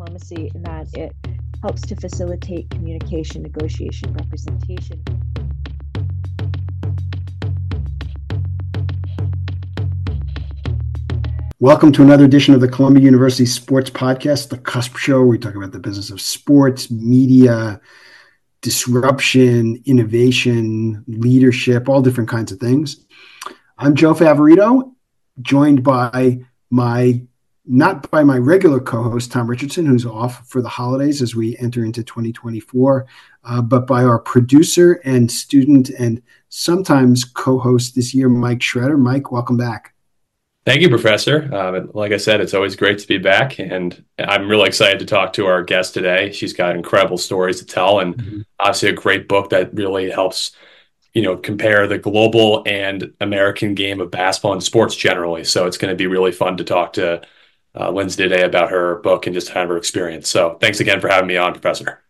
diplomacy in that it helps to facilitate communication, negotiation, representation. Welcome to another edition of the Columbia University Sports Podcast, the Cusp Show. We talk about the business of sports, media, disruption, innovation, leadership, all different kinds of things. I'm Joe Favorito, joined by my not by my regular co-host Tom Richardson, who's off for the holidays as we enter into 2024, uh, but by our producer and student and sometimes co-host this year, Mike Schretter. Mike, welcome back. Thank you, Professor. Uh, like I said, it's always great to be back, and I'm really excited to talk to our guest today. She's got incredible stories to tell, and mm-hmm. obviously a great book that really helps, you know, compare the global and American game of basketball and sports generally. So it's going to be really fun to talk to uh, Lindsey today about her book and just kind of her experience. So thanks again for having me on, Professor.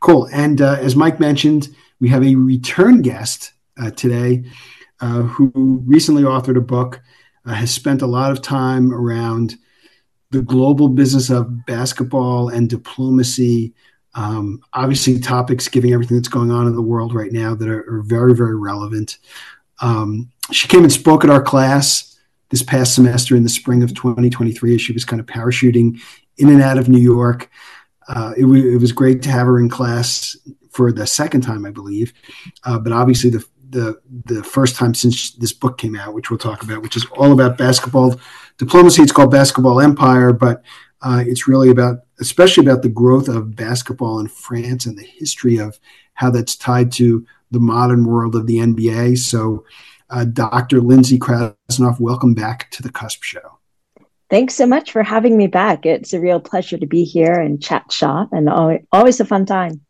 Cool. And uh, as Mike mentioned, we have a return guest uh, today uh, who recently authored a book, uh, has spent a lot of time around the global business of basketball and diplomacy. Um, obviously, topics giving everything that's going on in the world right now that are, are very, very relevant. Um, she came and spoke at our class this past semester in the spring of 2023 as she was kind of parachuting in and out of New York. Uh, it, w- it, was great to have her in class for the second time, I believe, uh, but obviously the, the the first time since this book came out, which we'll talk about, which is all about basketball diplomacy. It's called Basketball Empire, but uh, it's really about, especially about the growth of basketball in France and the history of how that's tied to the modern world of the NBA. So uh, Dr. Lindsey Krasnoff, welcome back to the Cusp Show. Thanks so much for having me back. It's a real pleasure to be here and chat shop, and always a fun time.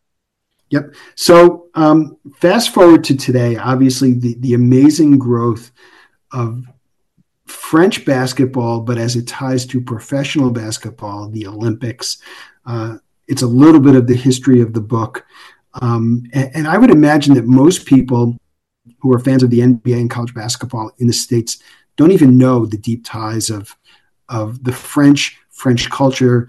Yep. So, um, fast forward to today, obviously, the, the amazing growth of French basketball, but as it ties to professional basketball, the Olympics. Uh, it's a little bit of the history of the book. Um, and, and, I would imagine that most people who are fans of the NBA and college basketball in the States don't even know the deep ties of, of the French, French culture,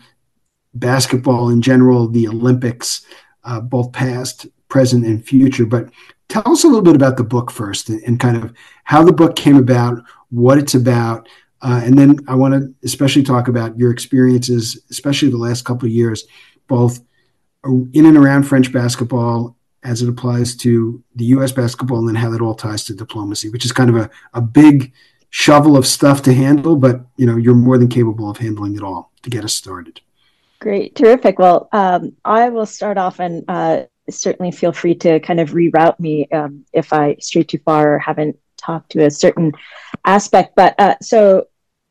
basketball in general, the Olympics, uh, both past, present, and future. But tell us a little bit about the book first and, and kind of how the book came about, what it's about. Uh, and then I want to especially talk about your experiences, especially the last couple of years, both in and around French basketball as it applies to the U.S. basketball and then how that all ties to diplomacy, which is kind of a, a big shovel of stuff to handle, but you know you're more than capable of handling it all to get us started. Great, terrific. Well, um, I will start off and uh, certainly feel free to kind of reroute me um, if I stray too far or haven't talked to a certain aspect. But uh, so,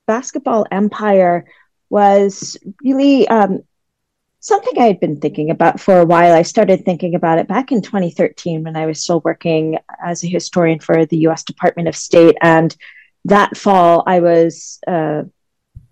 basketball empire was really um, something I had been thinking about for a while. I started thinking about it back in 2013 when I was still working as a historian for the US Department of State. And that fall, I was uh,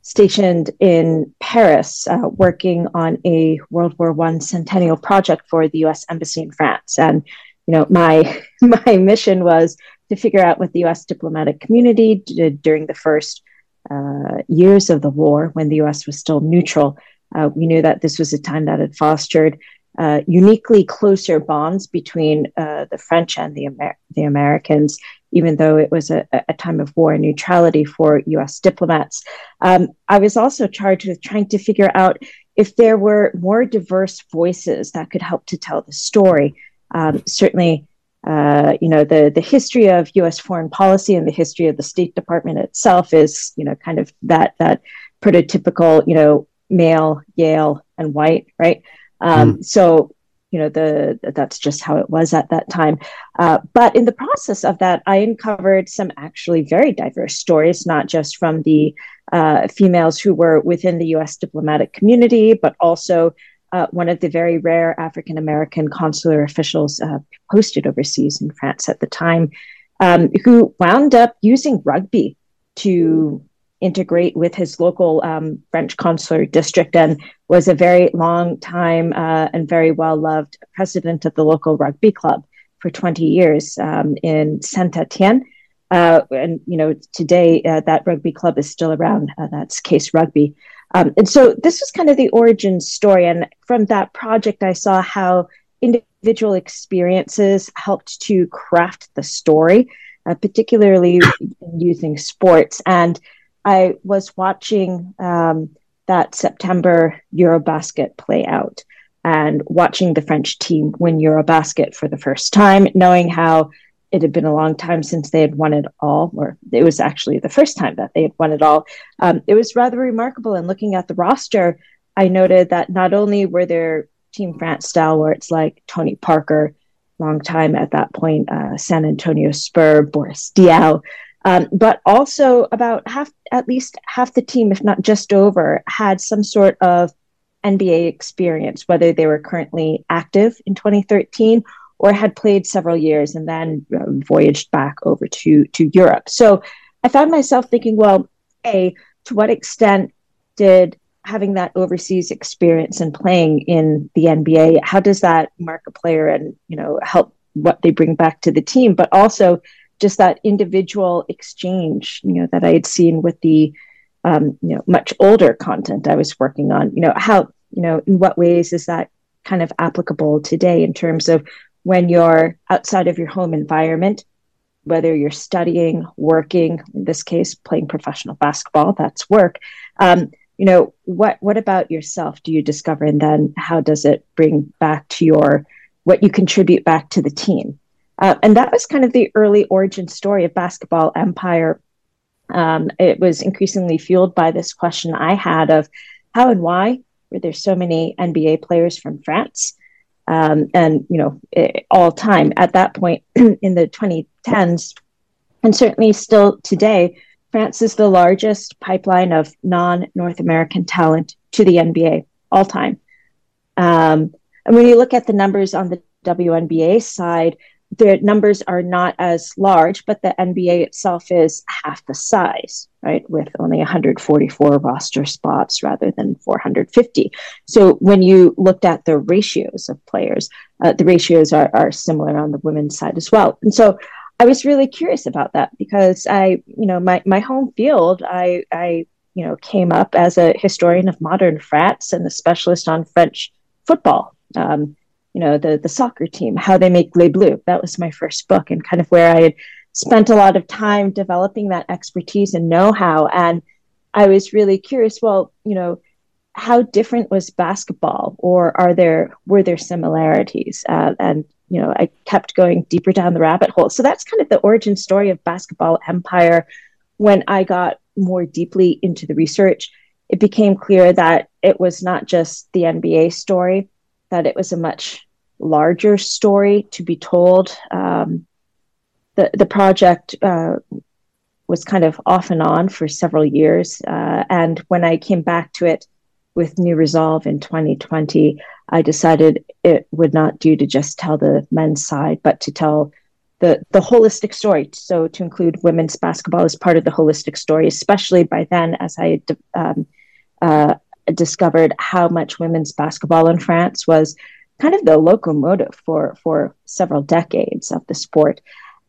stationed in Paris uh, working on a World War I centennial project for the US Embassy in France. And you know, my my mission was to figure out what the U.S. diplomatic community did during the first uh, years of the war, when the U.S. was still neutral, uh, we knew that this was a time that had fostered uh, uniquely closer bonds between uh, the French and the, Amer- the Americans, even though it was a, a, time of war and neutrality for US diplomats. Um, I was also charged with trying to figure out if there were more diverse voices that could help to tell the story. Um, certainly, uh, you know, the, the history of US foreign policy and the history of the State Department itself is, you know, kind of that, that prototypical, you know, male, Yale, and white, right? Um, mm. So, you know, the that's just how it was at that time. Uh, but in the process of that, I uncovered some actually very diverse stories, not just from the uh, females who were within the U.S. diplomatic community, but also uh, one of the very rare African American consular officials uh, posted overseas in France at the time, um, who wound up using rugby to integrate with his local um, French consular district and was a very long time uh, and very well loved president of the local rugby club for 20 years um, in Saint Etienne. Uh, and you know today uh, that rugby club is still around. Uh, that's Case Rugby. Um, and so this was kind of the origin story. And from that project, I saw how individual experiences helped to craft the story, uh, particularly using sports. And I was watching um, that September Eurobasket play out and watching the French team win Eurobasket for the first time, knowing how it had been a long time since they had won it all, or it was actually the first time that they had won it all. Um, it was rather remarkable. And looking at the roster, I noted that not only were there Team France stalwarts like Tony Parker, long time at that point, uh, San Antonio Spur, Boris Diaw, um, but also about half, at least half the team, if not just over, had some sort of NBA experience, whether they were currently active in 2013 or had played several years and then uh, voyaged back over to to Europe. So I found myself thinking, well, a to what extent did having that overseas experience and playing in the NBA, how does that mark a player and you know help what they bring back to the team, but also just that individual exchange, you know, that I had seen with the um, you know much older content I was working on. You know how you know in what ways is that kind of applicable today in terms of when you're outside of your home environment, whether you're studying, working, in this case, playing professional basketball, that's work. Um, you know, what what about yourself do you discover, and then how does it bring back to your what you contribute back to the team? Uh, and that was kind of the early origin story of Basketball Empire. Um, it was increasingly fueled by this question I had of how and why were there so many NBA players from France? um, and you know all time at that point in the 2010s and certainly still today france is the largest pipeline of non-north american talent to the nba all time um, and when you look at the numbers on the WNBA side, the numbers are not as large, but the NBA itself is half the size, right? With only 144 roster spots rather than 450. So when you looked at the ratios of players, uh, the ratios are, are similar on the women's side as well. And so I was really curious about that because I, you know, my, my home field, I, I, you know, came up as a historian of modern France and a specialist on French football. Um, you know the the soccer team how they make les bleus that was my first book and kind of where i had spent a lot of time developing that expertise and know-how. And i was really curious well you know how different was basketball or are there were there similarities? Uh, and you know i kept going deeper down the rabbit hole. So that's kind of the origin story of basketball empire. When i got more deeply into the research it became clear that it was not just the nba story that it was a much larger story to be told. Um, the the project uh, was kind of off and on for several years, uh, and when I came back to it with new resolve in 2020, I decided it would not do to just tell the men's side, but to tell the the holistic story. So to include women's basketball as part of the holistic story, especially by then, as I um, uh, discovered how much women's basketball in France was kind of the locomotive for for several decades of the sport.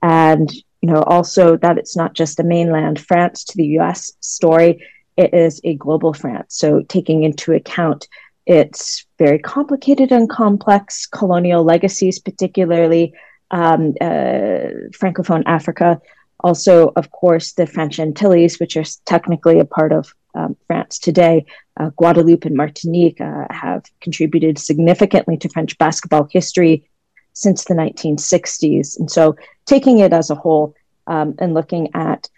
And you know also that it's not just a mainland france to the us story it is a global france. So taking into account its very complicated and complex colonial legacies particularly um, uh, francophone africa also of course the french antilles which are technically a part of um, France today, uh, Guadeloupe and Martinique uh, have contributed significantly to French basketball history since the 1960s. And so, taking it as a whole um, and looking at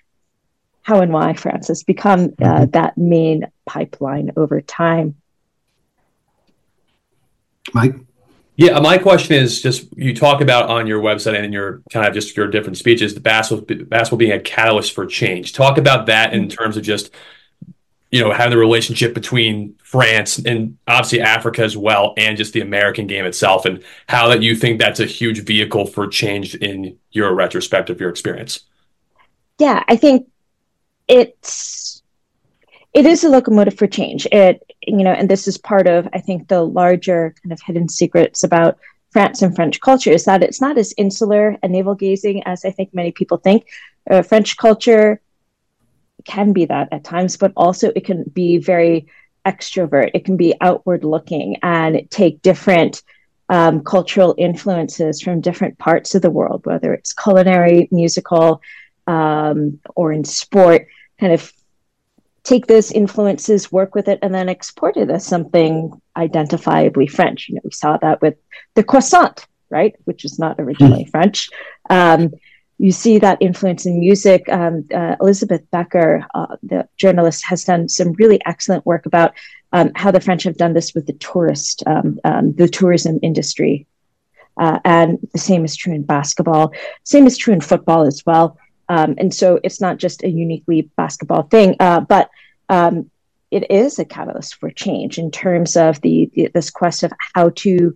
how and why France has become uh, mm-hmm. that main pipeline over time. Mike? Yeah, my question is just you talk about on your website and in your kind of just your different speeches, the basketball, basketball being a catalyst for change. Talk about that in mm-hmm. terms of just you know, having the relationship between France and obviously Africa as well, and just the American game itself, and how that you think that's a huge vehicle for change in your retrospective, your experience. Yeah, I think it's it is a locomotive for change. It you know, and this is part of I think the larger kind of hidden secrets about France and French culture is that it's not as insular and navel gazing as I think many people think. Uh, French culture can be that at times, but also it can be very extrovert, it can be outward looking and take different um, cultural influences from different parts of the world, whether it's culinary, musical, um, or in sport, kind of take those influences, work with it, and then export it as something identifiably French. You know, we saw that with the croissant, right, which is not originally mm. French. Um, you see that influence in music. Um, uh, Elizabeth Becker, uh, the journalist, has done some really excellent work about um, how the French have done this with the tourist, um, um, the tourism industry. Uh, and the same is true in basketball. Same is true in football as well. Um, and so it's not just a uniquely basketball thing, uh, but um, it is a catalyst for change in terms of the, the this quest of how to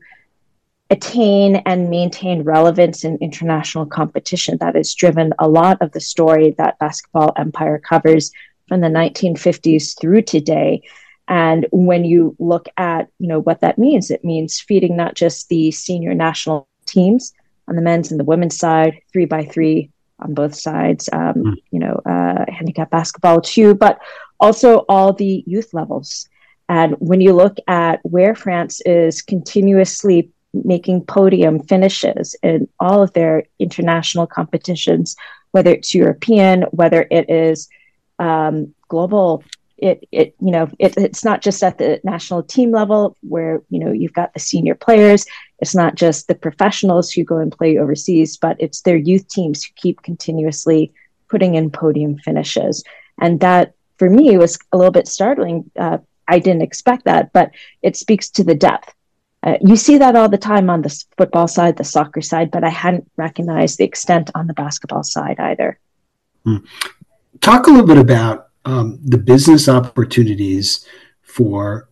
attain and maintain relevance in international competition. That has driven a lot of the story that Basketball Empire covers from the 1950s through today. And when you look at, you know, what that means, it means feeding not just the senior national teams on the men's and the women's side, three by three on both sides, um, mm. you know, uh, handicap basketball too, but also all the youth levels. And when you look at where France is continuously making podium finishes in all of their international competitions, whether it's European, whether it is um, global. It, it you know it, it's not just at the national team level where you know you've got the senior players. It's not just the professionals who go and play overseas but it's their youth teams who keep continuously putting in podium finishes. And that for me was a little bit startling. Uh, i didn't expect that but it speaks to the depth uh, you see that all the time on the football side, the soccer side, but I hadn't recognized the extent on the basketball side either. Mm. Talk a little bit about um, the business opportunities for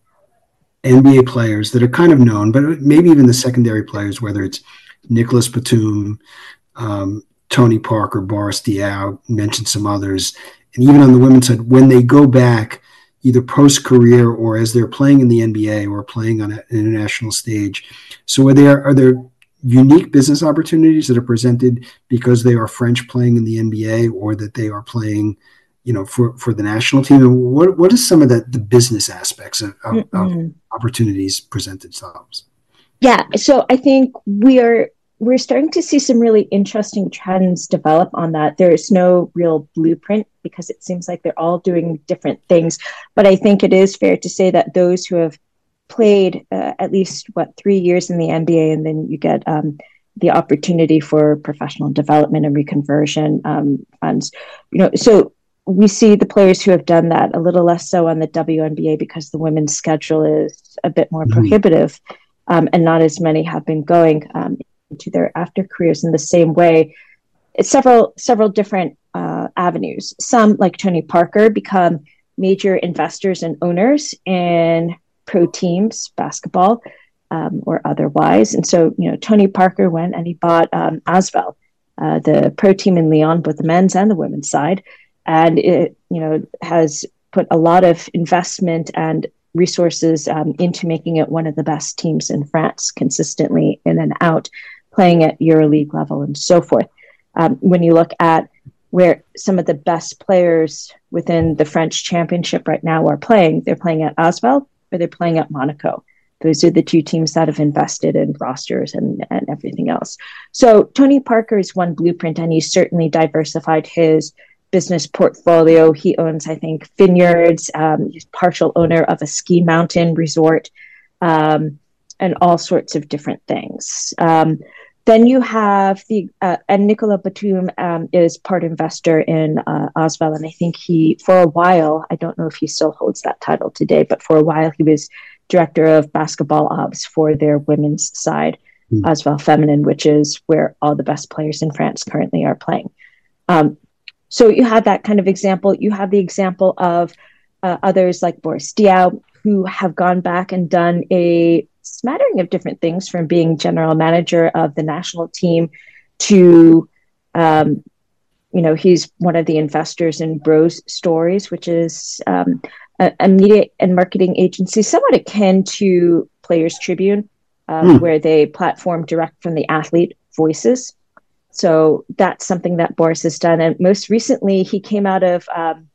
NBA players that are kind of known, but maybe even the secondary players, whether it's Nicolas Batum, um, Tony Parker, Boris Diaw, mentioned some others, and even on the women's side, when they go back either post career or as they're playing in the NBA or playing on an international stage. So are there are there unique business opportunities that are presented because they are French playing in the NBA or that they are playing, you know, for, for the national team? And what what is some of the, the business aspects of, of, mm-hmm. of opportunities presented themselves? Yeah, so I think we are we're starting to see some really interesting trends develop on that. There's no real blueprint because it seems like they're all doing different things. But I think it is fair to say that those who have played uh, at least what three years in the NBA, and then you get um, the opportunity for professional development and reconversion um, funds. You know, so we see the players who have done that a little less so on the WNBA because the women's schedule is a bit more mm-hmm. prohibitive, um, and not as many have been going um, into their after careers in the same way. Several several different uh, avenues. Some, like Tony Parker, become major investors and owners in pro teams, basketball um, or otherwise. And so, you know, Tony Parker went and he bought um, Asvel, uh, the pro team in Lyon, both the men's and the women's side, and it, you know, has put a lot of investment and resources um, into making it one of the best teams in France, consistently in and out playing at EuroLeague level and so forth. Um, when you look at where some of the best players within the French championship right now are playing, they're playing at Asvel or they're playing at Monaco. Those are the two teams that have invested in rosters and, and everything else. So Tony Parker is one blueprint, and he's certainly diversified his business portfolio. He owns, I think, vineyards. Um, he's partial owner of a ski mountain resort, um, and all sorts of different things. Um, then you have the uh, and Nicolas Batum um, is part investor in uh, and I think he for a while I don't know if he still holds that title today, but for a while he was director of basketball ops for their women's side, mm. Asvel Feminine, which is where all the best players in France currently are playing. Um, so you have that kind of example. You have the example of uh, others like Boris Diaw who have gone back and done a smattering of different things from being general manager of the national team to um, you know he's one of the investors in bros stories which is um, a, a, media and marketing agency somewhat akin to players tribune um, mm. where they platform direct from the athlete voices so that's something that boris has done and most recently he came out of um,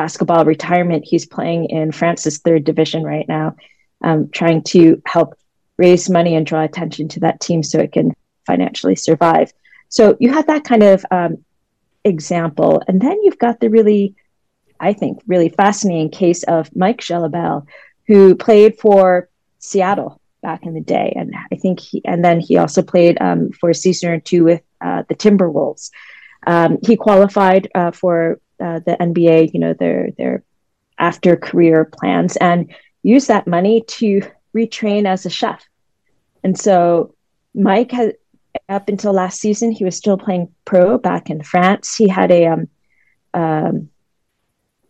basketball retirement. He's playing in France's third division right now, um, trying to help raise money and draw attention to that team so it can financially survive. So you have that kind of um, example. And then you've got the really, I think, really fascinating case of Mike Gelabale, who played for Seattle back in the day. And I think he, and then he also played um, for a season or two with uh, the Timberwolves. Um, he qualified uh, for uh, the NBA, you know, their their after career plans, and use that money to retrain as a chef. And so, Mike had up until last season, he was still playing pro back in France. He had a, um, um,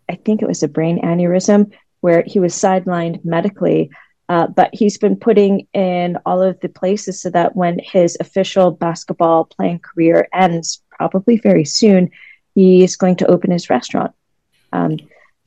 I think it was a brain aneurysm where he was sidelined medically. Uh, but he's been putting in all of the places so that when his official basketball playing career ends, probably very soon, he is going to open his restaurant. Um,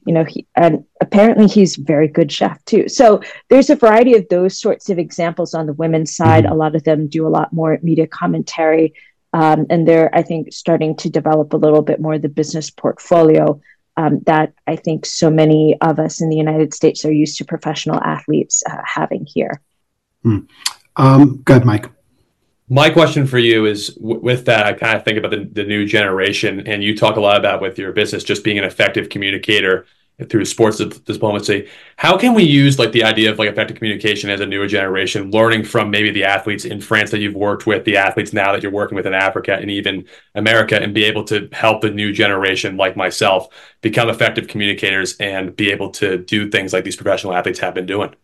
you know, he, and apparently he's very good chef too. So there's a variety of those sorts of examples on the women's side. Mm-hmm. A lot of them do a lot more media commentary, um, and they're I think starting to develop a little bit more the business portfolio um, that I think so many of us in the United States are used to professional athletes uh, having here. Hmm. Um, good, Mike. My question for you is with that, I kind of think about the, the new generation, and you talk a lot about with your business just being an effective communicator through sports diplomacy. How can we use like the idea of like effective communication as a newer generation, learning from maybe the athletes in France that you've worked with, the athletes now that you're working with in Africa and even America, and be able to help the new generation like myself become effective communicators and be able to do things like these professional athletes have been doing?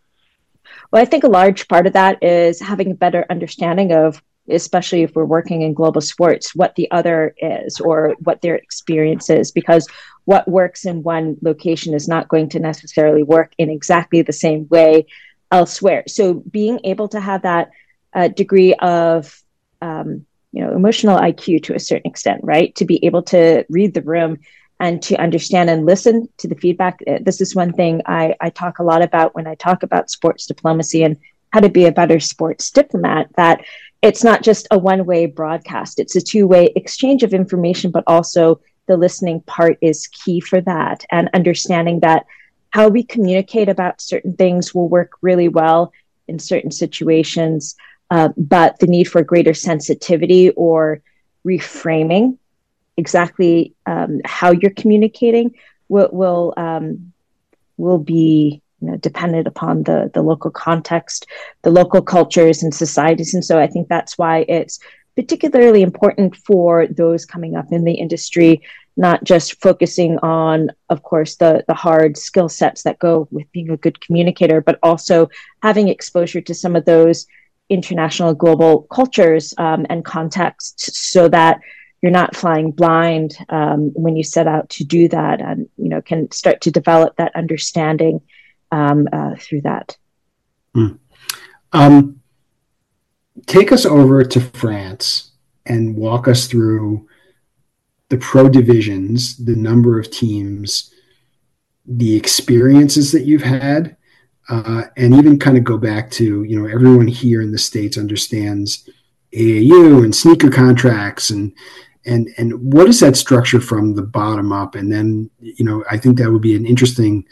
Well, I think a large part of that is having a better understanding of especially if we're working in global sports, what the other is or what their experience is, because what works in one location is not going to necessarily work in exactly the same way elsewhere. So being able to have that uh, degree of um, you know emotional IQ to a certain extent, right? To be able to read the room and to understand and listen to the feedback. Uh, this is one thing I, I talk a lot about when I talk about sports diplomacy and how to be a better sports diplomat. That it's not just a one way broadcast, it's a two way exchange of information, but also the listening part is key for that. And understanding that how we communicate about certain things will work really well in certain situations, uh, but the need for greater sensitivity or reframing exactly um, how you're communicating will will um, will be you know, dependent upon the the local context, the local cultures and societies. And so I think that's why it's particularly important for those coming up in the industry, not just focusing on, of course, the the hard skill sets that go with being a good communicator, but also having exposure to some of those international global cultures um, and contexts so that you're not flying blind um, when you set out to do that and you know can start to develop that understanding um, uh, through that. Mm. Um, take us over to France and walk us through the pro divisions, the number of teams, the experiences that you've had, uh, and even kind of go back to you know everyone here in the states understands AAU and sneaker contracts and and and what is that structure from the bottom up, and then you know I think that would be an interesting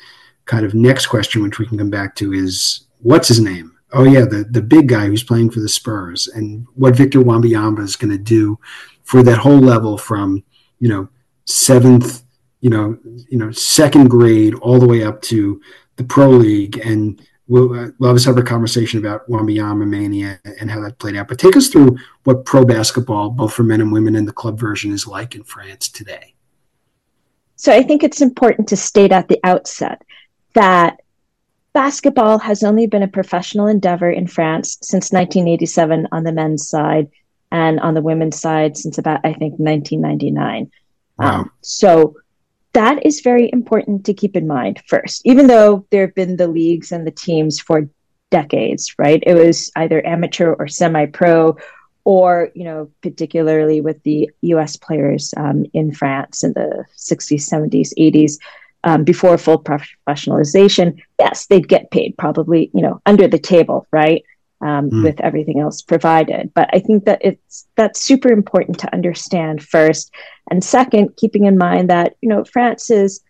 kind of next question, which we can come back to, is what's his name? Oh yeah, the the big guy who's playing for the Spurs, and what Victor Wembanyama is going to do for that whole level from you know seventh, you know, you know second grade all the way up to the pro league, and we'll, uh, we'll have a separate conversation about Wembanyama mania and how that played out. But take us through what pro basketball, both for men and women, in the club version is like in France today. So I think it's important to state at the outset that basketball has only been a professional endeavor in France since 1987 on the men's side and on the women's side since about I think 1999. Wow. Um, so that is very important to keep in mind first, even though there have been the leagues and the teams for decades, right? It was either amateur or semi-pro, or you know, particularly with the U.S. players um, in France in the 60s, 70s, 80s um, before full professionalization, yes, they'd get paid probably, you know, under the table, right? Um, mm. With everything else provided. But I think that it's that's super important to understand first, and second, keeping in mind that you know France is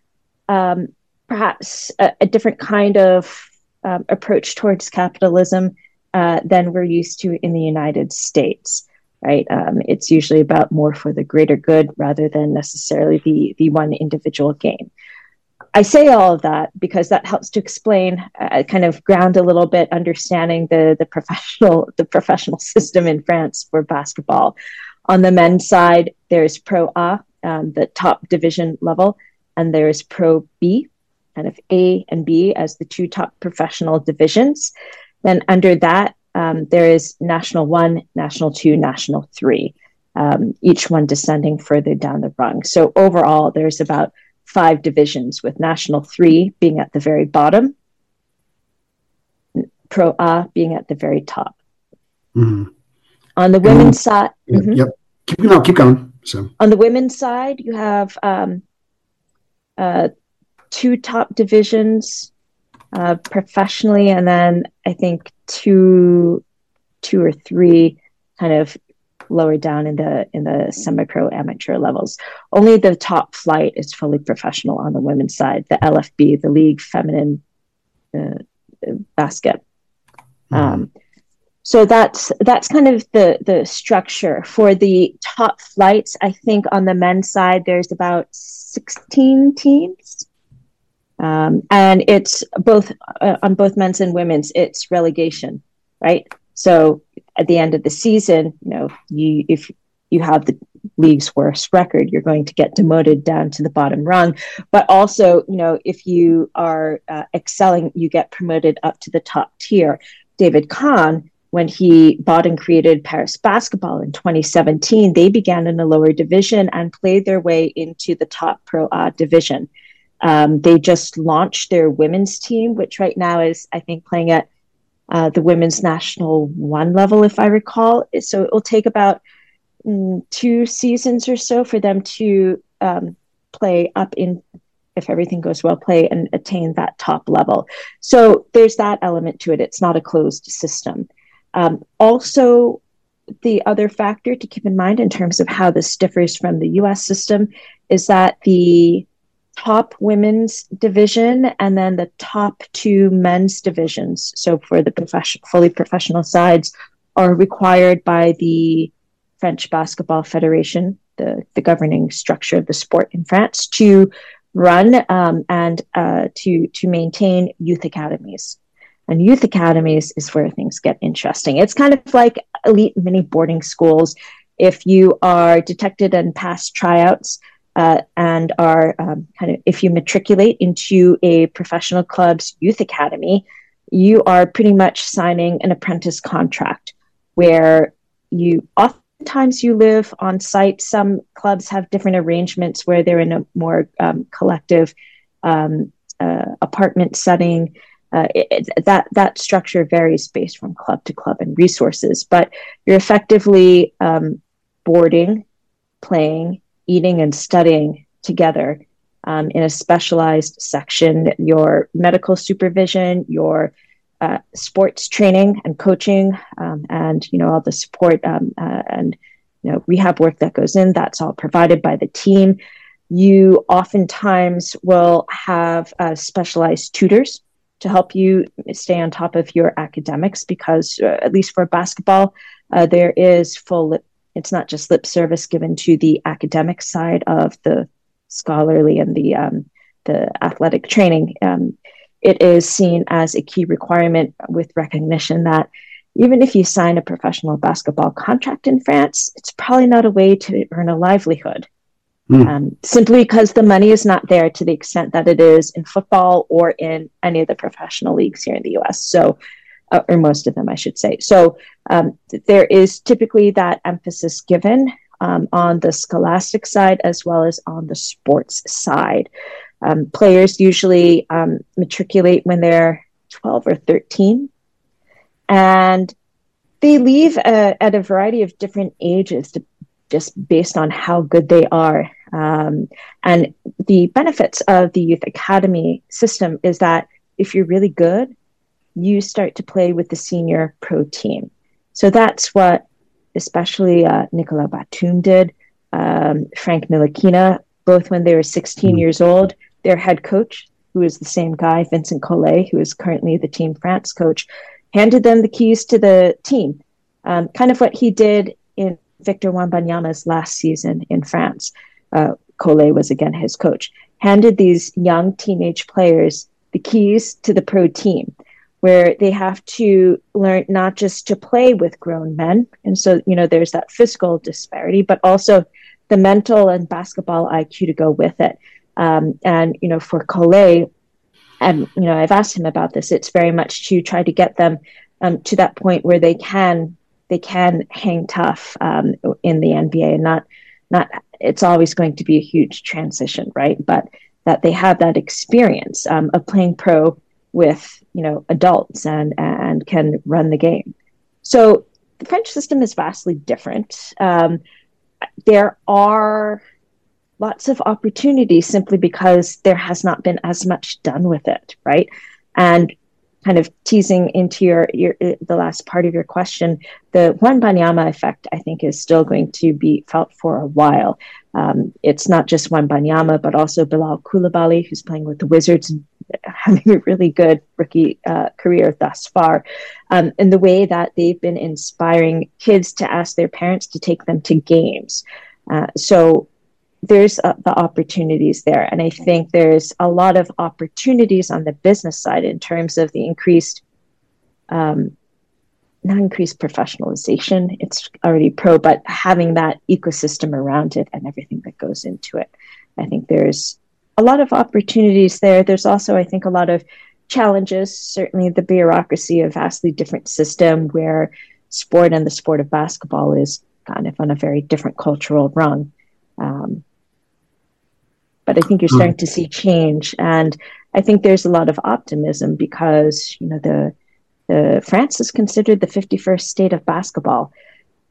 um, perhaps a, a, different kind of um, approach towards capitalism uh, than we're used to in the United States. Right, um, it's usually about more for the greater good rather than necessarily the the one individual gain. I say all of that because that helps to explain, uh, kind of ground a little bit, understanding the the professional the professional system in France for basketball. On the men's side, there's Pro A, um, the top division level, and there's Pro B, kind of A and B as the two top professional divisions. Then under that, um, there is National One, National Two, National Three, um, each one descending further down the rung. So overall, there's about five divisions, with National Three being at the very bottom, Pro A being at the very top. Mm-hmm. On the women's side, mm-hmm. yep, keep, no, keep going. So on the women's side, you have um, uh, two top divisions uh, professionally, and then I think two, two or three kind of lower down in the in the semi-pro amateur levels. Only the top flight is fully professional on the women's side. The LFB, the League Feminine uh, Basket. Mm-hmm. Um, so that's that's kind of the the structure for the top flights. I think on the men's side, there's about 16 teams um, and it's both uh, on both men's and women's. It's relegation, right? So at the end of the season, you know, you if you have the league's worst record, you're going to get demoted down to the bottom rung. But also, you know, if you are uh, excelling, you get promoted up to the top tier. David Kahn, when he bought and created Paris Basketball in 2017, they began in a lower division and played their way into the top Pro A division. Um, they just launched their women's team, which right now is, I think, playing at uh, the women's national one level, if I recall. So it will take about mm, two seasons or so for them to um, play up in, if everything goes well, play and attain that top level. So there's that element to it. It's not a closed system. Um, also, the other factor to keep in mind in terms of how this differs from the US system is that the top women's division and then the top two men's divisions. So for the profession, fully professional sides are required by the French Basketball Federation, the, the governing structure of the sport in France, to run um, and uh, to to maintain youth academies. And youth academies is where things get interesting. It's kind of like elite mini boarding schools. If you are detected and pass tryouts, uh, and are um, kind of if you matriculate into a professional club's youth academy, you are pretty much signing an apprentice contract where you oftentimes you live on site. Some clubs have different arrangements where they're in a more um, collective um, uh, apartment setting. Uh, it, that that structure varies based from club to club and resources, but you're effectively um, boarding, playing, eating and studying together um, in a specialized section. Your medical supervision, your uh, sports training and coaching, um, and you know all the support um, uh, and you know rehab work that goes in. That's all provided by the team. You oftentimes will have uh, specialized tutors to help you stay on top of your academics because, uh, at least for basketball, uh, there is full it's not just lip service given to the academic side of the scholarly and the um, the athletic training. Um, it is seen as a key requirement with recognition that even if you sign a professional basketball contract in France, it's probably not a way to earn a livelihood. Mm. Um, simply because the money is not there to the extent that it is in football or in any of the professional leagues here in the US. So uh, or most of them, I should say. So um, there is typically that emphasis given um, on the scholastic side as well as on the sports side. Um, players usually um, matriculate when they're 12 or 13, and they leave uh, at a variety of different ages, to, just based on how good they are. Um, and the benefits of the youth academy system is that if you're really good, you start to play with the senior pro team. So that's what especially uh, Nicolas Batum did, um, Frank Ntilikina, both when they were 16 mm-hmm. years old, their head coach, who is the same guy, Vincent Collet, who is currently the Team France coach, handed them the keys to the team. Um, kind of what he did in Victor Wembanyama's last season in France. Uh, Collet was again his coach. Handed these young teenage players the keys to the pro team, where they have to learn not just to play with grown men, and so you know there's that physical disparity, but also the mental and basketball IQ to go with it. Um, and you know, for Collet, and you know, I've asked him about this. It's very much to try to get them um, to that point where they can they can hang tough um, in the NBA and not not. It's always going to be a huge transition, right? But that they have that experience um, of playing pro with you know adults and and can run the game. So the French system is vastly different. Um, there are lots of opportunities simply because there has not been as much done with it, right? And kind of teasing into your, your the last part of your question, the Wembanyama effect, I think, is still going to be felt for a while. Um, it's not just Wembanyama, but also Bilal Coulibaly, who's playing with the Wizards having a really good rookie uh, career thus far. Um, and the way that they've been inspiring kids to ask their parents to take them to games. Uh, so there's uh, the opportunities there. And I think there's a lot of opportunities on the business side in terms of the increased, um, not increased professionalization, it's already pro, but having that ecosystem around it and everything that goes into it. I think there's a lot of opportunities there. There's also, I think, a lot of challenges. Certainly, the bureaucracy, a vastly different system where sport and the sport of basketball is kind of on a very different cultural rung. Um, but I think you're starting to see change, and I think there's a lot of optimism because you know the the France is considered the 51st state of basketball,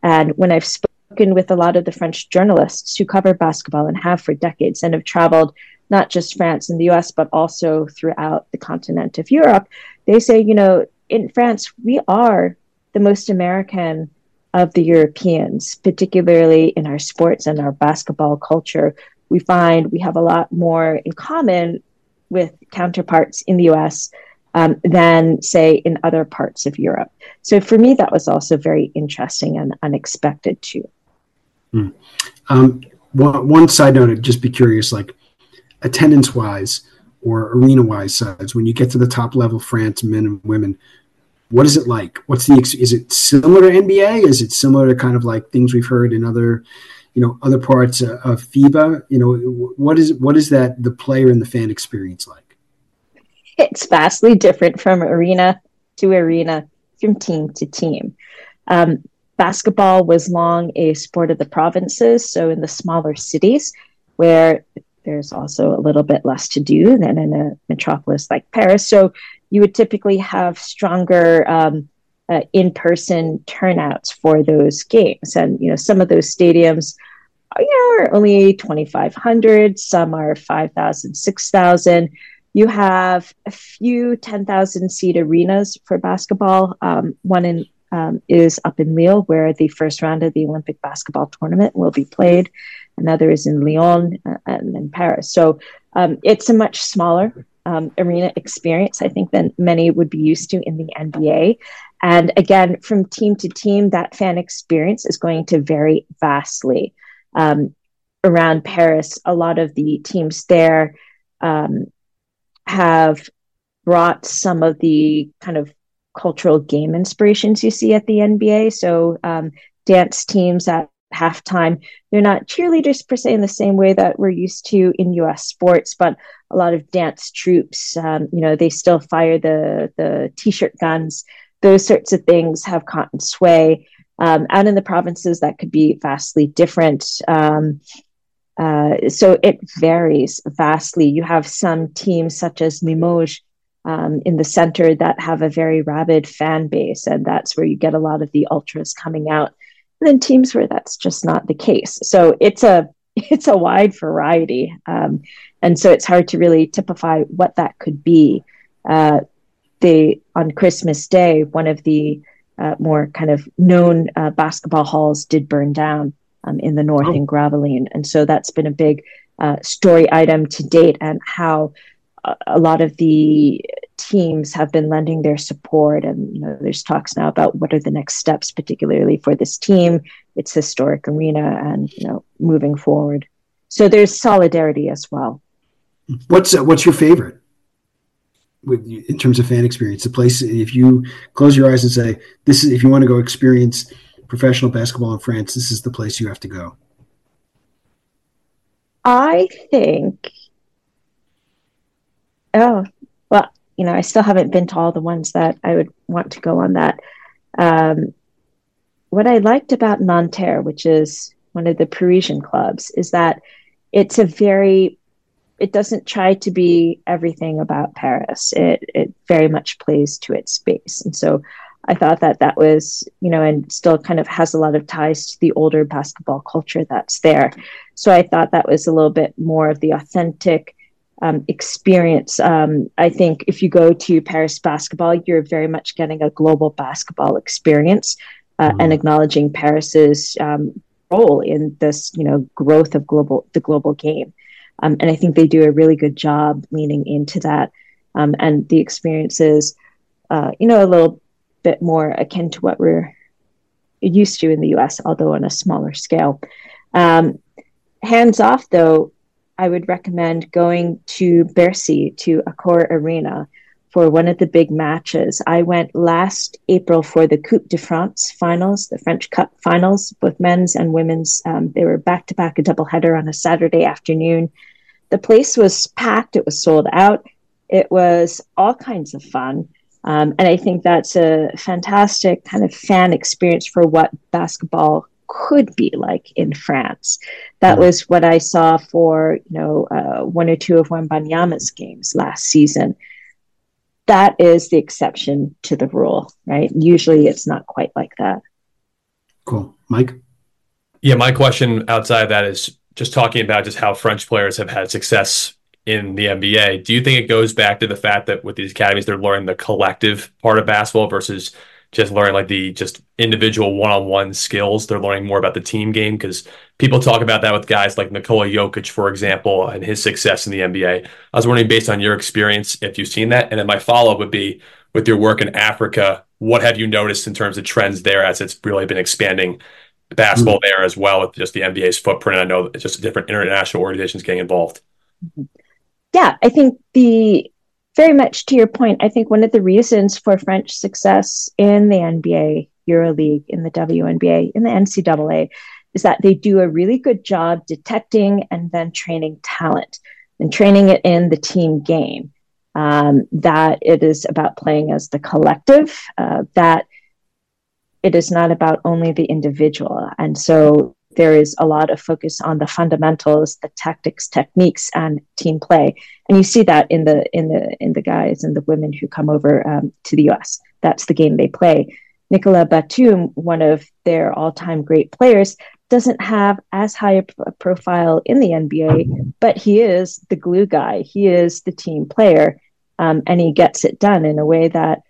and when I've spoken with a lot of the French journalists who cover basketball and have for decades and have traveled not just France and the US, but also throughout the continent of Europe, they say, you know, in France, we are the most American of the Europeans, particularly in our sports and our basketball culture we find we have a lot more in common with counterparts in the US um, than, say, in other parts of Europe. So for me, that was also very interesting and unexpected too. Mm. Um, one, one, side note, I'd just be curious, like attendance wise or arena wise sides, when you get to the top level, France, men and women, what is it like? What's the, is it similar to NBA? Is it similar to kind of like things we've heard in other you know other parts of FIBA? You know, what is what is that the player and the fan experience like? It's vastly different from arena to arena, from team to team. Um, basketball was long a sport of the provinces, so in the smaller cities where there's also a little bit less to do than in a metropolis like Paris. So you would typically have stronger um, uh, in-person turnouts for those games, and you know some of those stadiums you know, are only 2,500, some are 5,000, 6,000. You have a few 10,000 seat arenas for basketball. Um, one in um, is up in Lille, where the first round of the Olympic basketball tournament will be played. Another is in Lyon uh, and in Paris. So um, it's a much smaller um, arena experience, I think, than many would be used to in the NBA. And again, from team to team, that fan experience is going to vary vastly um, around Paris, a lot of the teams there um, have brought some of the kind of cultural game inspirations you see at the NBA. So um, dance teams at halftime, they're not cheerleaders per se in the same way that we're used to in U.S. sports, but a lot of dance troops. Um, you know, they still fire the the t-shirt guns. Those sorts of things have caught sway. Um, out in the provinces, that could be vastly different. Um, uh, so it varies vastly. You have some teams such as Limoges um, in the center that have a very rabid fan base, and that's where you get a lot of the ultras coming out. And then teams where that's just not the case. So it's a it's a wide variety, um, and so it's hard to really typify what that could be. Uh, they on Christmas Day, one of the uh, more kind of known uh, basketball halls did burn down um, in the north oh. in Gravelines. And so that's been a big uh, story item to date and how a lot of the teams have been lending their support and you know there's talks now about what are the next steps particularly for this team its historic arena and you know moving forward. So there's solidarity as well. What's uh, what's your favorite with in terms of fan experience? The place if you close your eyes and say this is if you want to go experience professional basketball in france this is the place you have to go. I think oh well you know i still haven't been to all the ones that i would want to go on that um, what i liked about nanterre which is one of the parisian clubs is that it's a very it doesn't try to be everything about Paris. It it very much plays to its space, and so I thought that that was you know, and still kind of has a lot of ties to the older basketball culture that's there. So I thought that was a little bit more of the authentic um, experience. Um, I think if you go to Paris basketball, you're very much getting a global basketball experience uh, mm-hmm. and acknowledging Paris's um, role in this you know growth of global the global game. Um, and I think they do a really good job leaning into that. Um, and the experience is, uh, you know, a little bit more akin to what we're used to in the US, although on a smaller scale. Um, hands off, though, I would recommend going to Bercy, to Accor Arena, for one of the big matches. I went last April for the Coupe de France finals, the French Cup finals, both men's and women's. Um, they were back to back, a double header on a Saturday afternoon. The place was packed, it was sold out. It was all kinds of fun. Um, and I think that's a fantastic kind of fan experience for what basketball could be like in France. That was what I saw for you know uh, one or two of Wembanyama's games last season that is the exception to the rule, right? Usually it's not quite like that. Cool. Mike? Yeah, my question outside of that is just talking about just how French players have had success in the NBA. Do you think it goes back to the fact that with these academies, they're learning the collective part of basketball versus just learning like the just individual one-on-one skills. They're learning more about the team game because people talk about that with guys like Nikola Jokic, for example, and his success in the NBA. I was wondering, based on your experience, if you've seen that, and then my follow-up would be with your work in Africa. What have you noticed in terms of trends there as it's really been expanding basketball mm-hmm. there as well with just the NBA's footprint? I know it's just different international organizations getting involved. Yeah, I think the very much to your point, I think one of the reasons for French success in the NBA, EuroLeague, in the WNBA, in the NCAA is that they do a really good job detecting and then training talent and training it in the team game. Um, that it is about playing as the collective, uh, that it is not about only the individual. And so there is a lot of focus on the fundamentals, the tactics, techniques, and team play. And you see that in the in the in the guys and the women who come over um, to the U.S. That's the game they play. Nicolas Batum, one of their all-time great players, doesn't have as high a profile in the NBA, but he is the glue guy. He is the team player, um, and he gets it done in a way that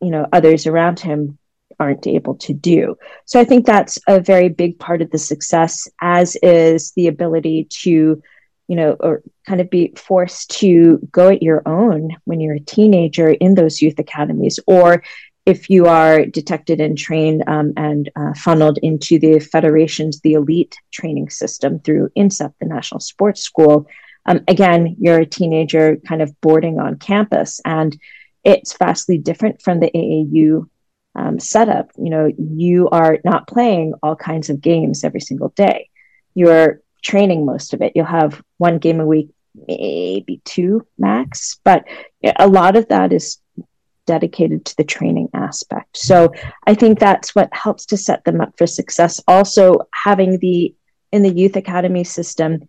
you know others around him aren't able to do. So I think that's a very big part of the success, as is the ability to, you know, or kind of be forced to go at your own when you're a teenager in those youth academies, or if you are detected and trained um, and uh, funneled into the federations, the elite training system through INSEP, the National Sports School. Um, again, you're a teenager kind of boarding on campus, and it's vastly different from the AAU um, setup, you know, you are not playing all kinds of games every single day. You're training most of it. You'll have one game a week, maybe two max, but a lot of that is dedicated to the training aspect. So I think that's what helps to set them up for success. Also, having the in the youth academy system,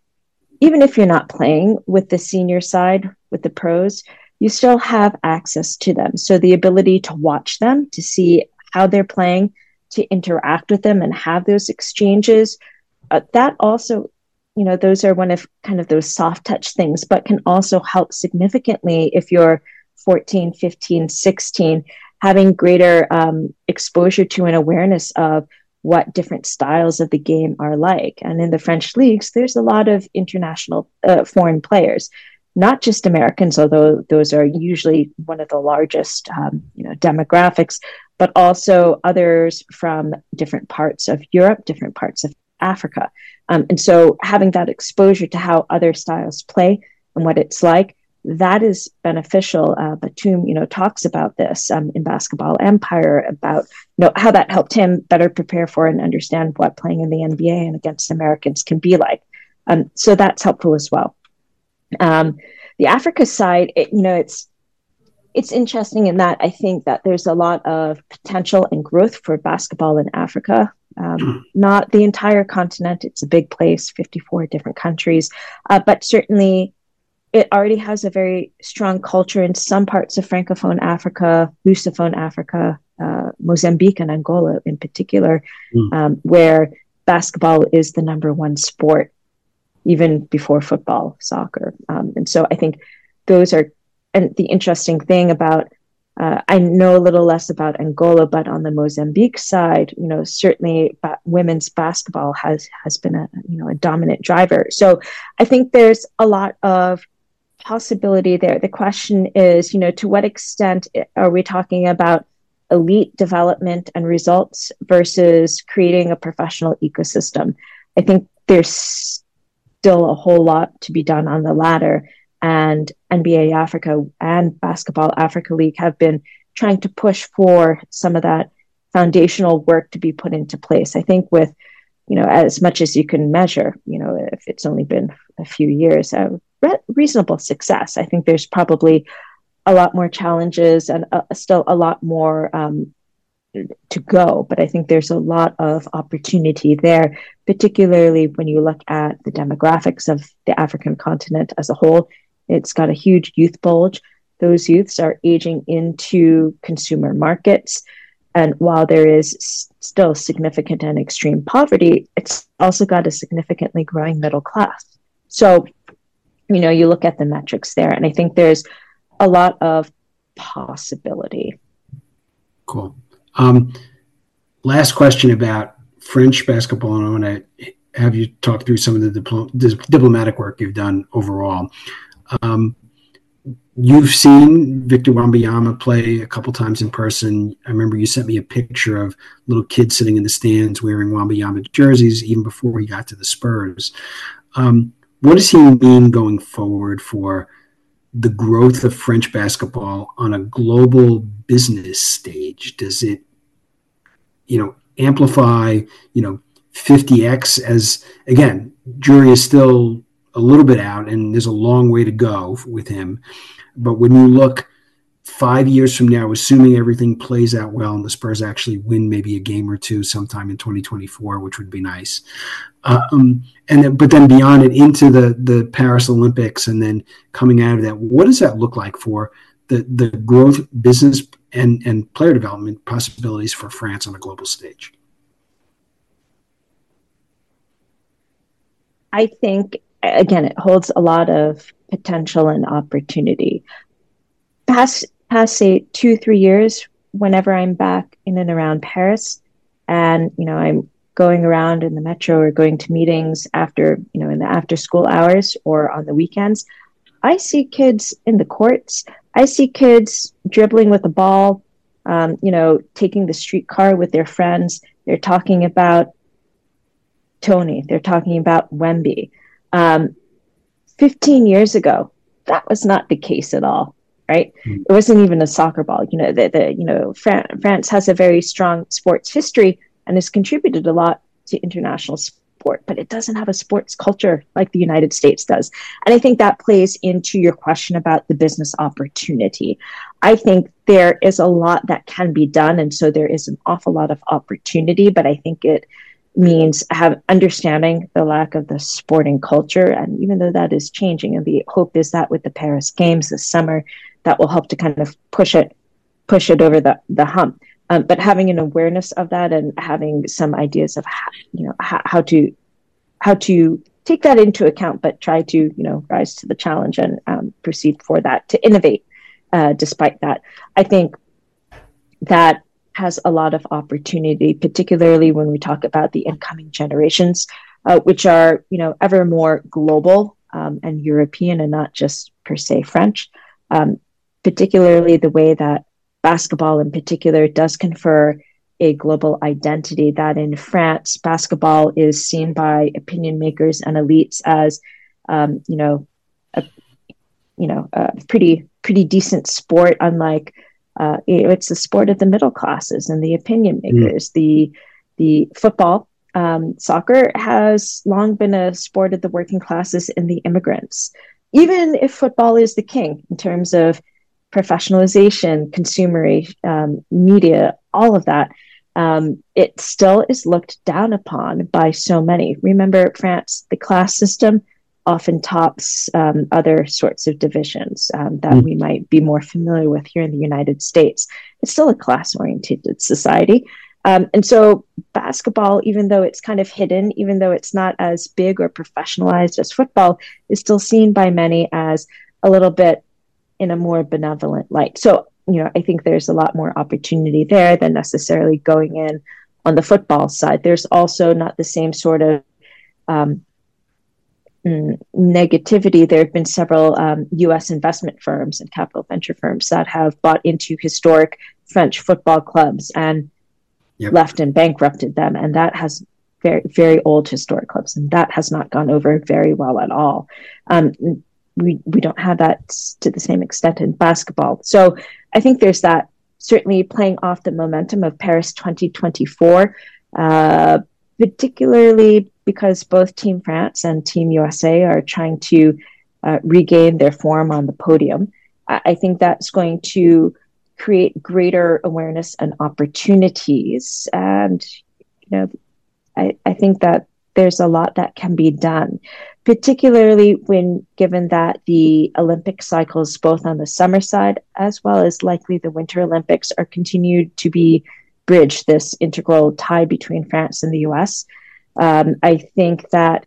even if you're not playing with the senior side, with the pros, you still have access to them. So the ability to watch them, to see how they're playing, to interact with them and have those exchanges, uh, that also, you know, those are one of kind of those soft touch things, but can also help significantly if you're 14, 15, 16, having greater um, exposure to an awareness of what different styles of the game are like. And in the French leagues, there's a lot of international uh, foreign players, not just Americans, although those are usually one of the largest, um, you know, demographics, but also others from different parts of Europe, different parts of Africa. Um, and so having that exposure to how other styles play and what it's like that is beneficial. Uh, Batum, you know, talks about this um, in Basketball Empire about you know how that helped him better prepare for and understand what playing in the NBA and against Americans can be like. Um, so that's helpful as well. Um, the Africa side, it, you know, it's it's interesting in that I think that there's a lot of potential and growth for basketball in Africa. Um, not the entire continent; it's a big place, 54 different countries, uh, but certainly it already has a very strong culture in some parts of Francophone Africa, Lusophone Africa, uh, Mozambique and Angola in particular, mm. um, where basketball is the number one sport, even before football, soccer. Um, and so I think those are, and the interesting thing about, uh, I know a little less about Angola, but on the Mozambique side, you know, certainly ba- women's basketball has has been a you know a dominant driver. So I think there's a lot of possibility there. The question is, you know, to what extent are we talking about elite development and results versus creating a professional ecosystem? I think there's still a whole lot to be done on the latter. And NBA Africa and Basketball Africa League have been trying to push for some of that foundational work to be put into place. I think with you know as much as you can measure you know if it's only been a few years uh, re- reasonable success. I think there's probably a lot more challenges and uh, still a lot more um, to go, but I think there's a lot of opportunity there, particularly when you look at the demographics of the African continent as a whole. It's got a huge youth bulge. Those youths are aging into consumer markets. And while there is still significant and extreme poverty, it's also got a significantly growing middle class. So you know, you look at the metrics there, and I think there's a lot of possibility. Cool. Um, last question about French basketball, and I want to have you talk through some of the dipl- diplomatic work you've done overall. Um, you've seen Victor Wembanyama play a couple times in person. I remember you sent me a picture of little kids sitting in the stands wearing Wembanyama jerseys even before he got to the Spurs. Um, what does he mean going forward for the growth of French basketball on a global business stage? Does it, you know, amplify, you know, 50x as again, jury is still a little bit out and there's a long way to go with him. But when you look five years from now, assuming everything plays out well and the Spurs actually win maybe a game or two sometime in 2024, which would be nice. Um, and then, but then beyond it into the the Paris Olympics and then coming out of that, what does that look like for the the growth, business, and and player development possibilities for France on a global stage? I think again, it holds a lot of potential and opportunity. Past past say two three years, whenever I'm back in and around Paris, and you know I'm going around in the metro or going to meetings after you know in the after school hours or on the weekends, I see kids in the courts. I see kids dribbling with a ball, um, you know, taking the streetcar with their friends. They're talking about Tony. They're talking about Wemby. Um, 15 years ago, that was not the case at all right? Mm. It wasn't even a soccer ball. You know, the, the you know Fran- France has a very strong sports history and has contributed a lot to international sport, but it doesn't have a sports culture like the United States does. And I think that plays into your question about the business opportunity. I think there is a lot that can be done, and so there is an awful lot of opportunity, but I think it means have understanding the lack of the sporting culture and even though that is changing and the hope is that with the paris games this summer that will help to kind of push it push it over the, the hump. Um, but having an awareness of that and having some ideas of how, you know how, how to how to take that into account, but try to you know rise to the challenge and um, proceed for that to innovate. Uh, despite that, I think that has a lot of opportunity, particularly when we talk about the incoming generations, uh, which are you know ever more global um, and European and not just per se French. Um, particularly the way that basketball, in particular, does confer a global identity. That in France, basketball is seen by opinion makers and elites as um, you know a you know a pretty pretty decent sport, unlike uh, it's the sport of the middle classes and the opinion mm. makers. Mm. The the football, um, soccer has long been a sport of the working classes and the immigrants. Even if football is the king in terms of professionalization, consumer um, media, all of that, um, it still is looked down upon by so many. Remember, France, the class system often tops um, other sorts of divisions um, that mm. we might be more familiar with here in the United States. It's still a class oriented society. Um, and so, basketball, even though it's kind of hidden, even though it's not as big or professionalized as football, is still seen by many as a little bit in a more benevolent light. So, you know, I think there's a lot more opportunity there than necessarily going in on the football side. There's also not the same sort of um, negativity. There have been several um, US investment firms and capital venture firms that have bought into historic French football clubs and yep. left and bankrupted them. And that has very, very old historic clubs, and that has not gone over very well at all. Um, we, we don't have that to the same extent in basketball. So I think there's that certainly playing off the momentum of Paris 2024, uh, particularly because both Team France and Team USA are trying to uh, regain their form on the podium. I, I think that's going to create greater awareness and opportunities. And, you know, I, I think that there's a lot that can be done, particularly when given that the Olympic cycles, both on the summer side as well as likely the Winter Olympics, are continued to be bridge this integral tie between France and the US. Um, I think that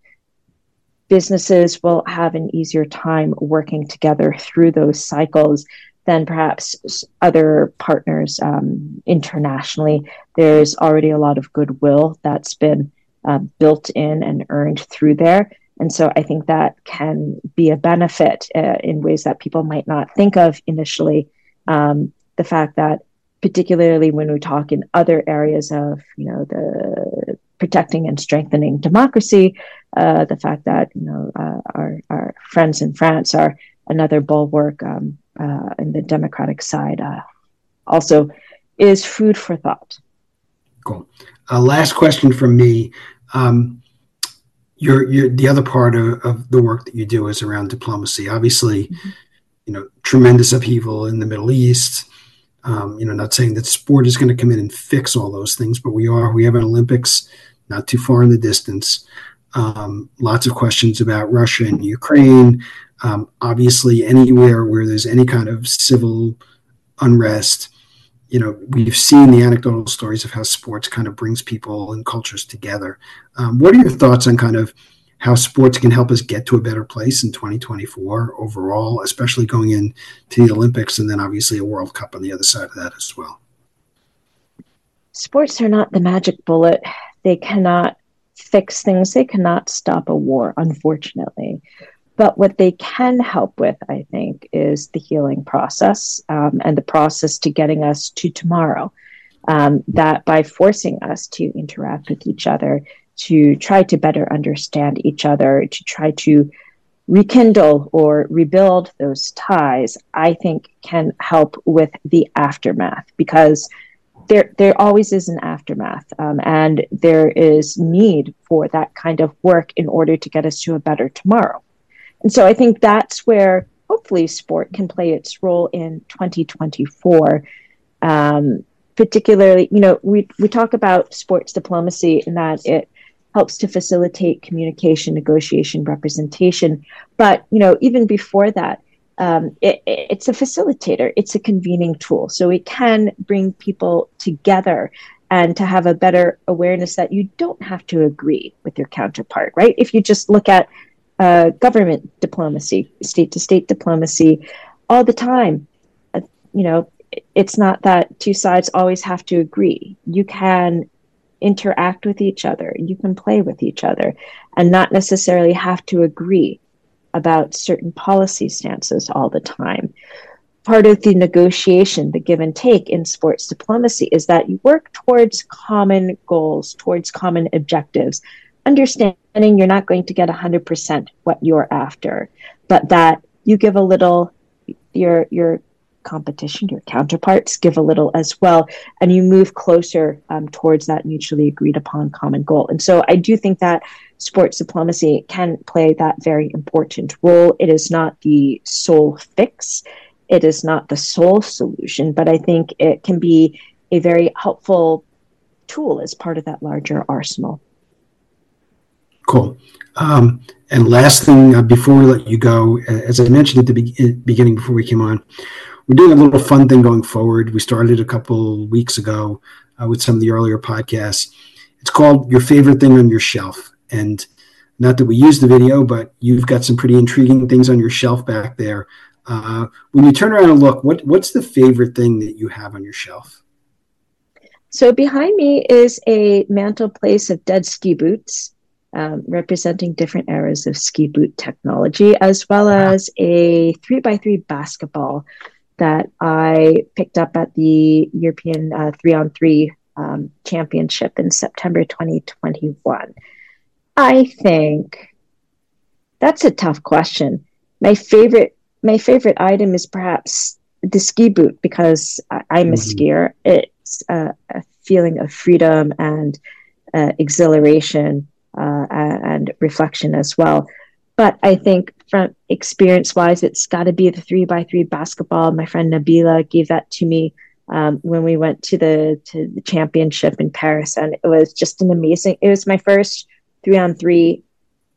businesses will have an easier time working together through those cycles than perhaps other partners um, internationally. There's already a lot of goodwill that's been uh, built in and earned through there. And so I think that can be a benefit uh, in ways that people might not think of initially. Um, the fact that, particularly when we talk in other areas of, you know, the protecting and strengthening democracy, uh, the fact that, you know, uh, our, our friends in France are another bulwark um, uh, in the democratic side uh, also is food for thought. Cool. Uh, last question from me. Um, your, your, the other part of, of, the work that you do is around diplomacy. Obviously, mm-hmm. you know, tremendous upheaval in the Middle East. Um, you know, not saying that sport is going to come in and fix all those things, but we are. We have an Olympics not too far in the distance. Um, lots of questions about Russia and Ukraine. Um, obviously, anywhere where there's any kind of civil unrest, you know, we've seen the anecdotal stories of how sports kind of brings people and cultures together. Um, what are your thoughts on kind of how sports can help us get to a better place in 2024 overall, especially going into the Olympics and then obviously a World Cup on the other side of that as well? Sports are not the magic bullet. They cannot fix things, they cannot stop a war, unfortunately. But what they can help with, I think, is the healing process um, and the process to getting us to tomorrow. Um, that by forcing us to interact with each other, to try to better understand each other, to try to rekindle or rebuild those ties, I think can help with the aftermath because there there always is an aftermath, um, and there is need for that kind of work in order to get us to a better tomorrow. And so I think that's where hopefully sport can play its role in 2024. Um, particularly, you know, we, we talk about sports diplomacy and that it helps to facilitate communication, negotiation, representation. But, you know, even before that, um, it, it's a facilitator, it's a convening tool. So it can bring people together and to have a better awareness that you don't have to agree with your counterpart, right? If you just look at uh, government diplomacy, state to state diplomacy, all the time. Uh, you know, it's not that two sides always have to agree. You can interact with each other, you can play with each other, and not necessarily have to agree about certain policy stances all the time. Part of the negotiation, the give and take in sports diplomacy is that you work towards common goals, towards common objectives, understanding you're not going to get 100% what you're after, but that you give a little, your, your competition, your counterparts give a little as well, and you move closer um, towards that mutually agreed upon common goal. And so I do think that sports diplomacy can play that very important role. It is not the sole fix, it is not the sole solution, but I think it can be a very helpful tool as part of that larger arsenal. Cool. Um, and last thing uh, before we let you go, as I mentioned at the be- beginning before we came on, we're doing a little fun thing going forward. We started a couple weeks ago uh, with some of the earlier podcasts. It's called Your Favorite Thing on Your Shelf. And not that we use the video, but you've got some pretty intriguing things on your shelf back there. Uh, when you turn around and look, what, what's the favorite thing that you have on your shelf? So behind me is a mantle place of dead ski boots. Um, representing different eras of ski boot technology, as well as a three by three basketball that I picked up at the European uh, three on three um, championship in September 2021? I think that's a tough question. My favorite, my favorite item is perhaps the ski boot because I, am a mm-hmm. skier. It's a, a, feeling of freedom and uh, exhilaration uh, and reflection as well. But I think from experience wise, it's got to be the three by three basketball. My friend Nabila gave that to me um, when we went to the to the championship in Paris, and it was just an amazing. It was my first three on three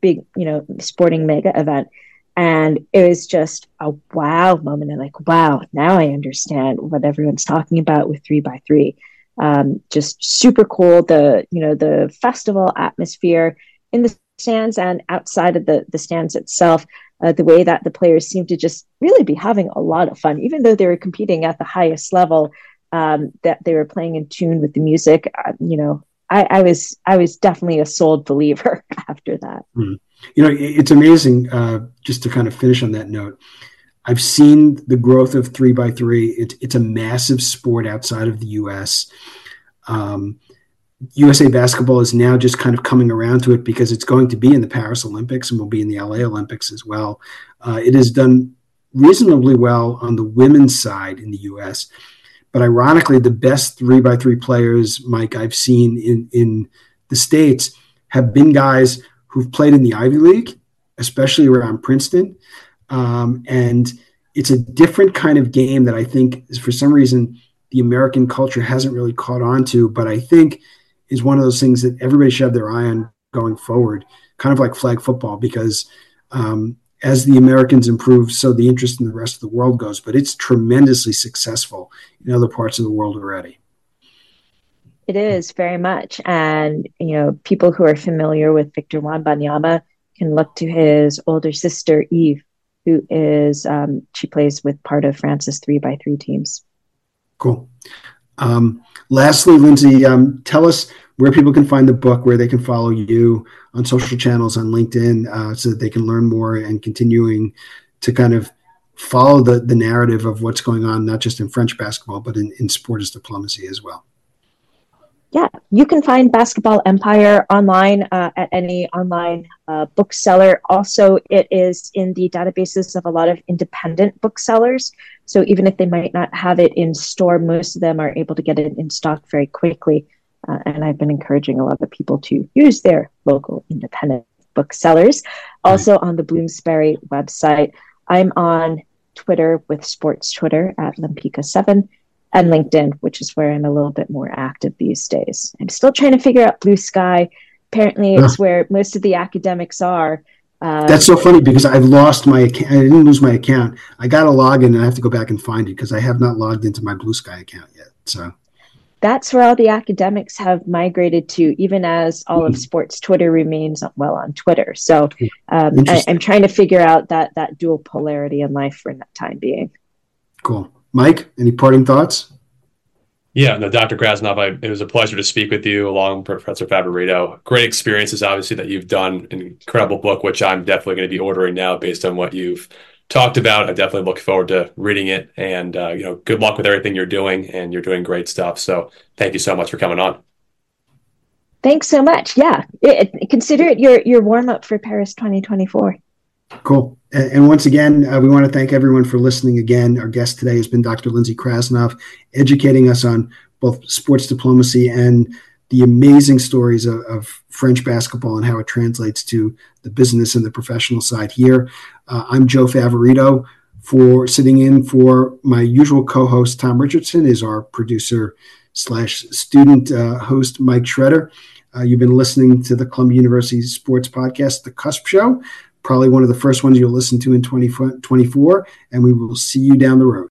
big, you know, sporting mega event, and it was just a wow moment. And like, wow, now I understand what everyone's talking about with three by three. Um, just super cool. The you know the festival atmosphere in the stands and outside of the, the stands itself, uh, the way that the players seem to just really be having a lot of fun, even though they were competing at the highest level, um, that they were playing in tune with the music. Uh, you know, I, I, was I was definitely a sold believer after that. Mm. You know, it's amazing. Uh, just to kind of finish on that note, I've seen the growth of three by three. It, it's a massive sport outside of the U.S. Um, USA basketball is now just kind of coming around to it because it's going to be in the Paris Olympics and will be in the LA Olympics as well. Uh, it has done reasonably well on the women's side in the US. But ironically, the best three by three players, Mike, I've seen in, in the States have been guys who've played in the Ivy League, especially around Princeton. Um, and it's a different kind of game that I think is for some reason the American culture hasn't really caught on to. But I think is one of those things that everybody should have their eye on going forward, kind of like flag football, because um, as the Americans improve, so the interest in the rest of the world goes. But it's tremendously successful in other parts of the world already. It is very much. And, you know, people who are familiar with Victor Wembanyama can look to his older sister, Eve, who is, um, she plays with part of France's three by three teams. Cool. Um, lastly, Lindsey, um, tell us where people can find the book, where they can follow you on social channels, on LinkedIn, uh, so that they can learn more and continuing to kind of follow the, the narrative of what's going on, not just in French basketball, but in, in sport as diplomacy as well yeah, you can find Basketball Empire online uh, at any online uh, bookseller. Also, it is in the databases of a lot of independent booksellers. So even if they might not have it in store, most of them are able to get it in stock very quickly. Uh, and I've been encouraging a lot of people to use their local independent booksellers. Also on the Bloomsbury website, I'm on Twitter with Sports Twitter at Lempicka7 and LinkedIn, which is where I'm a little bit more active these days. I'm still trying to figure out Blue Sky. Apparently, it's where most of the academics are. Uh, That's so funny because I've lost my account. I didn't lose my account. I got a login and I have to go back and find it because I have not logged into my Blue Sky account yet. So that's where all the academics have migrated to, even as all mm-hmm. of sports Twitter remains well on Twitter. So um, I, am trying to figure out that that dual polarity in life for that time being. Cool. Mike, any parting thoughts? Yeah, no, Dr. Krasnoff, I, it was a pleasure to speak with you along with Professor Favorito. Great experiences, obviously, that you've done. An incredible book, which I'm definitely going to be ordering now based on what you've talked about. I definitely look forward to reading it. And, uh, you know, good luck with everything you're doing. And you're doing great stuff. So thank you so much for coming on. Thanks so much. Yeah, it, it, consider it your, your warm up for Paris 2024. Cool. And, and once again, uh, we want to thank everyone for listening again. Our guest today has been Dr. Lindsey Krasnoff, educating us on both sports diplomacy and the amazing stories of, of, French basketball and how it translates to the business and the professional side here. Uh, I'm Joe Favorito. For sitting in for my usual co-host Tom Richardson is our producer slash student uh, host Mike Schretter. Uh, you've been listening to the Columbia University Sports Podcast, The Cusp Show probably one of the first ones you'll listen to in 2024, and we will see you down the road.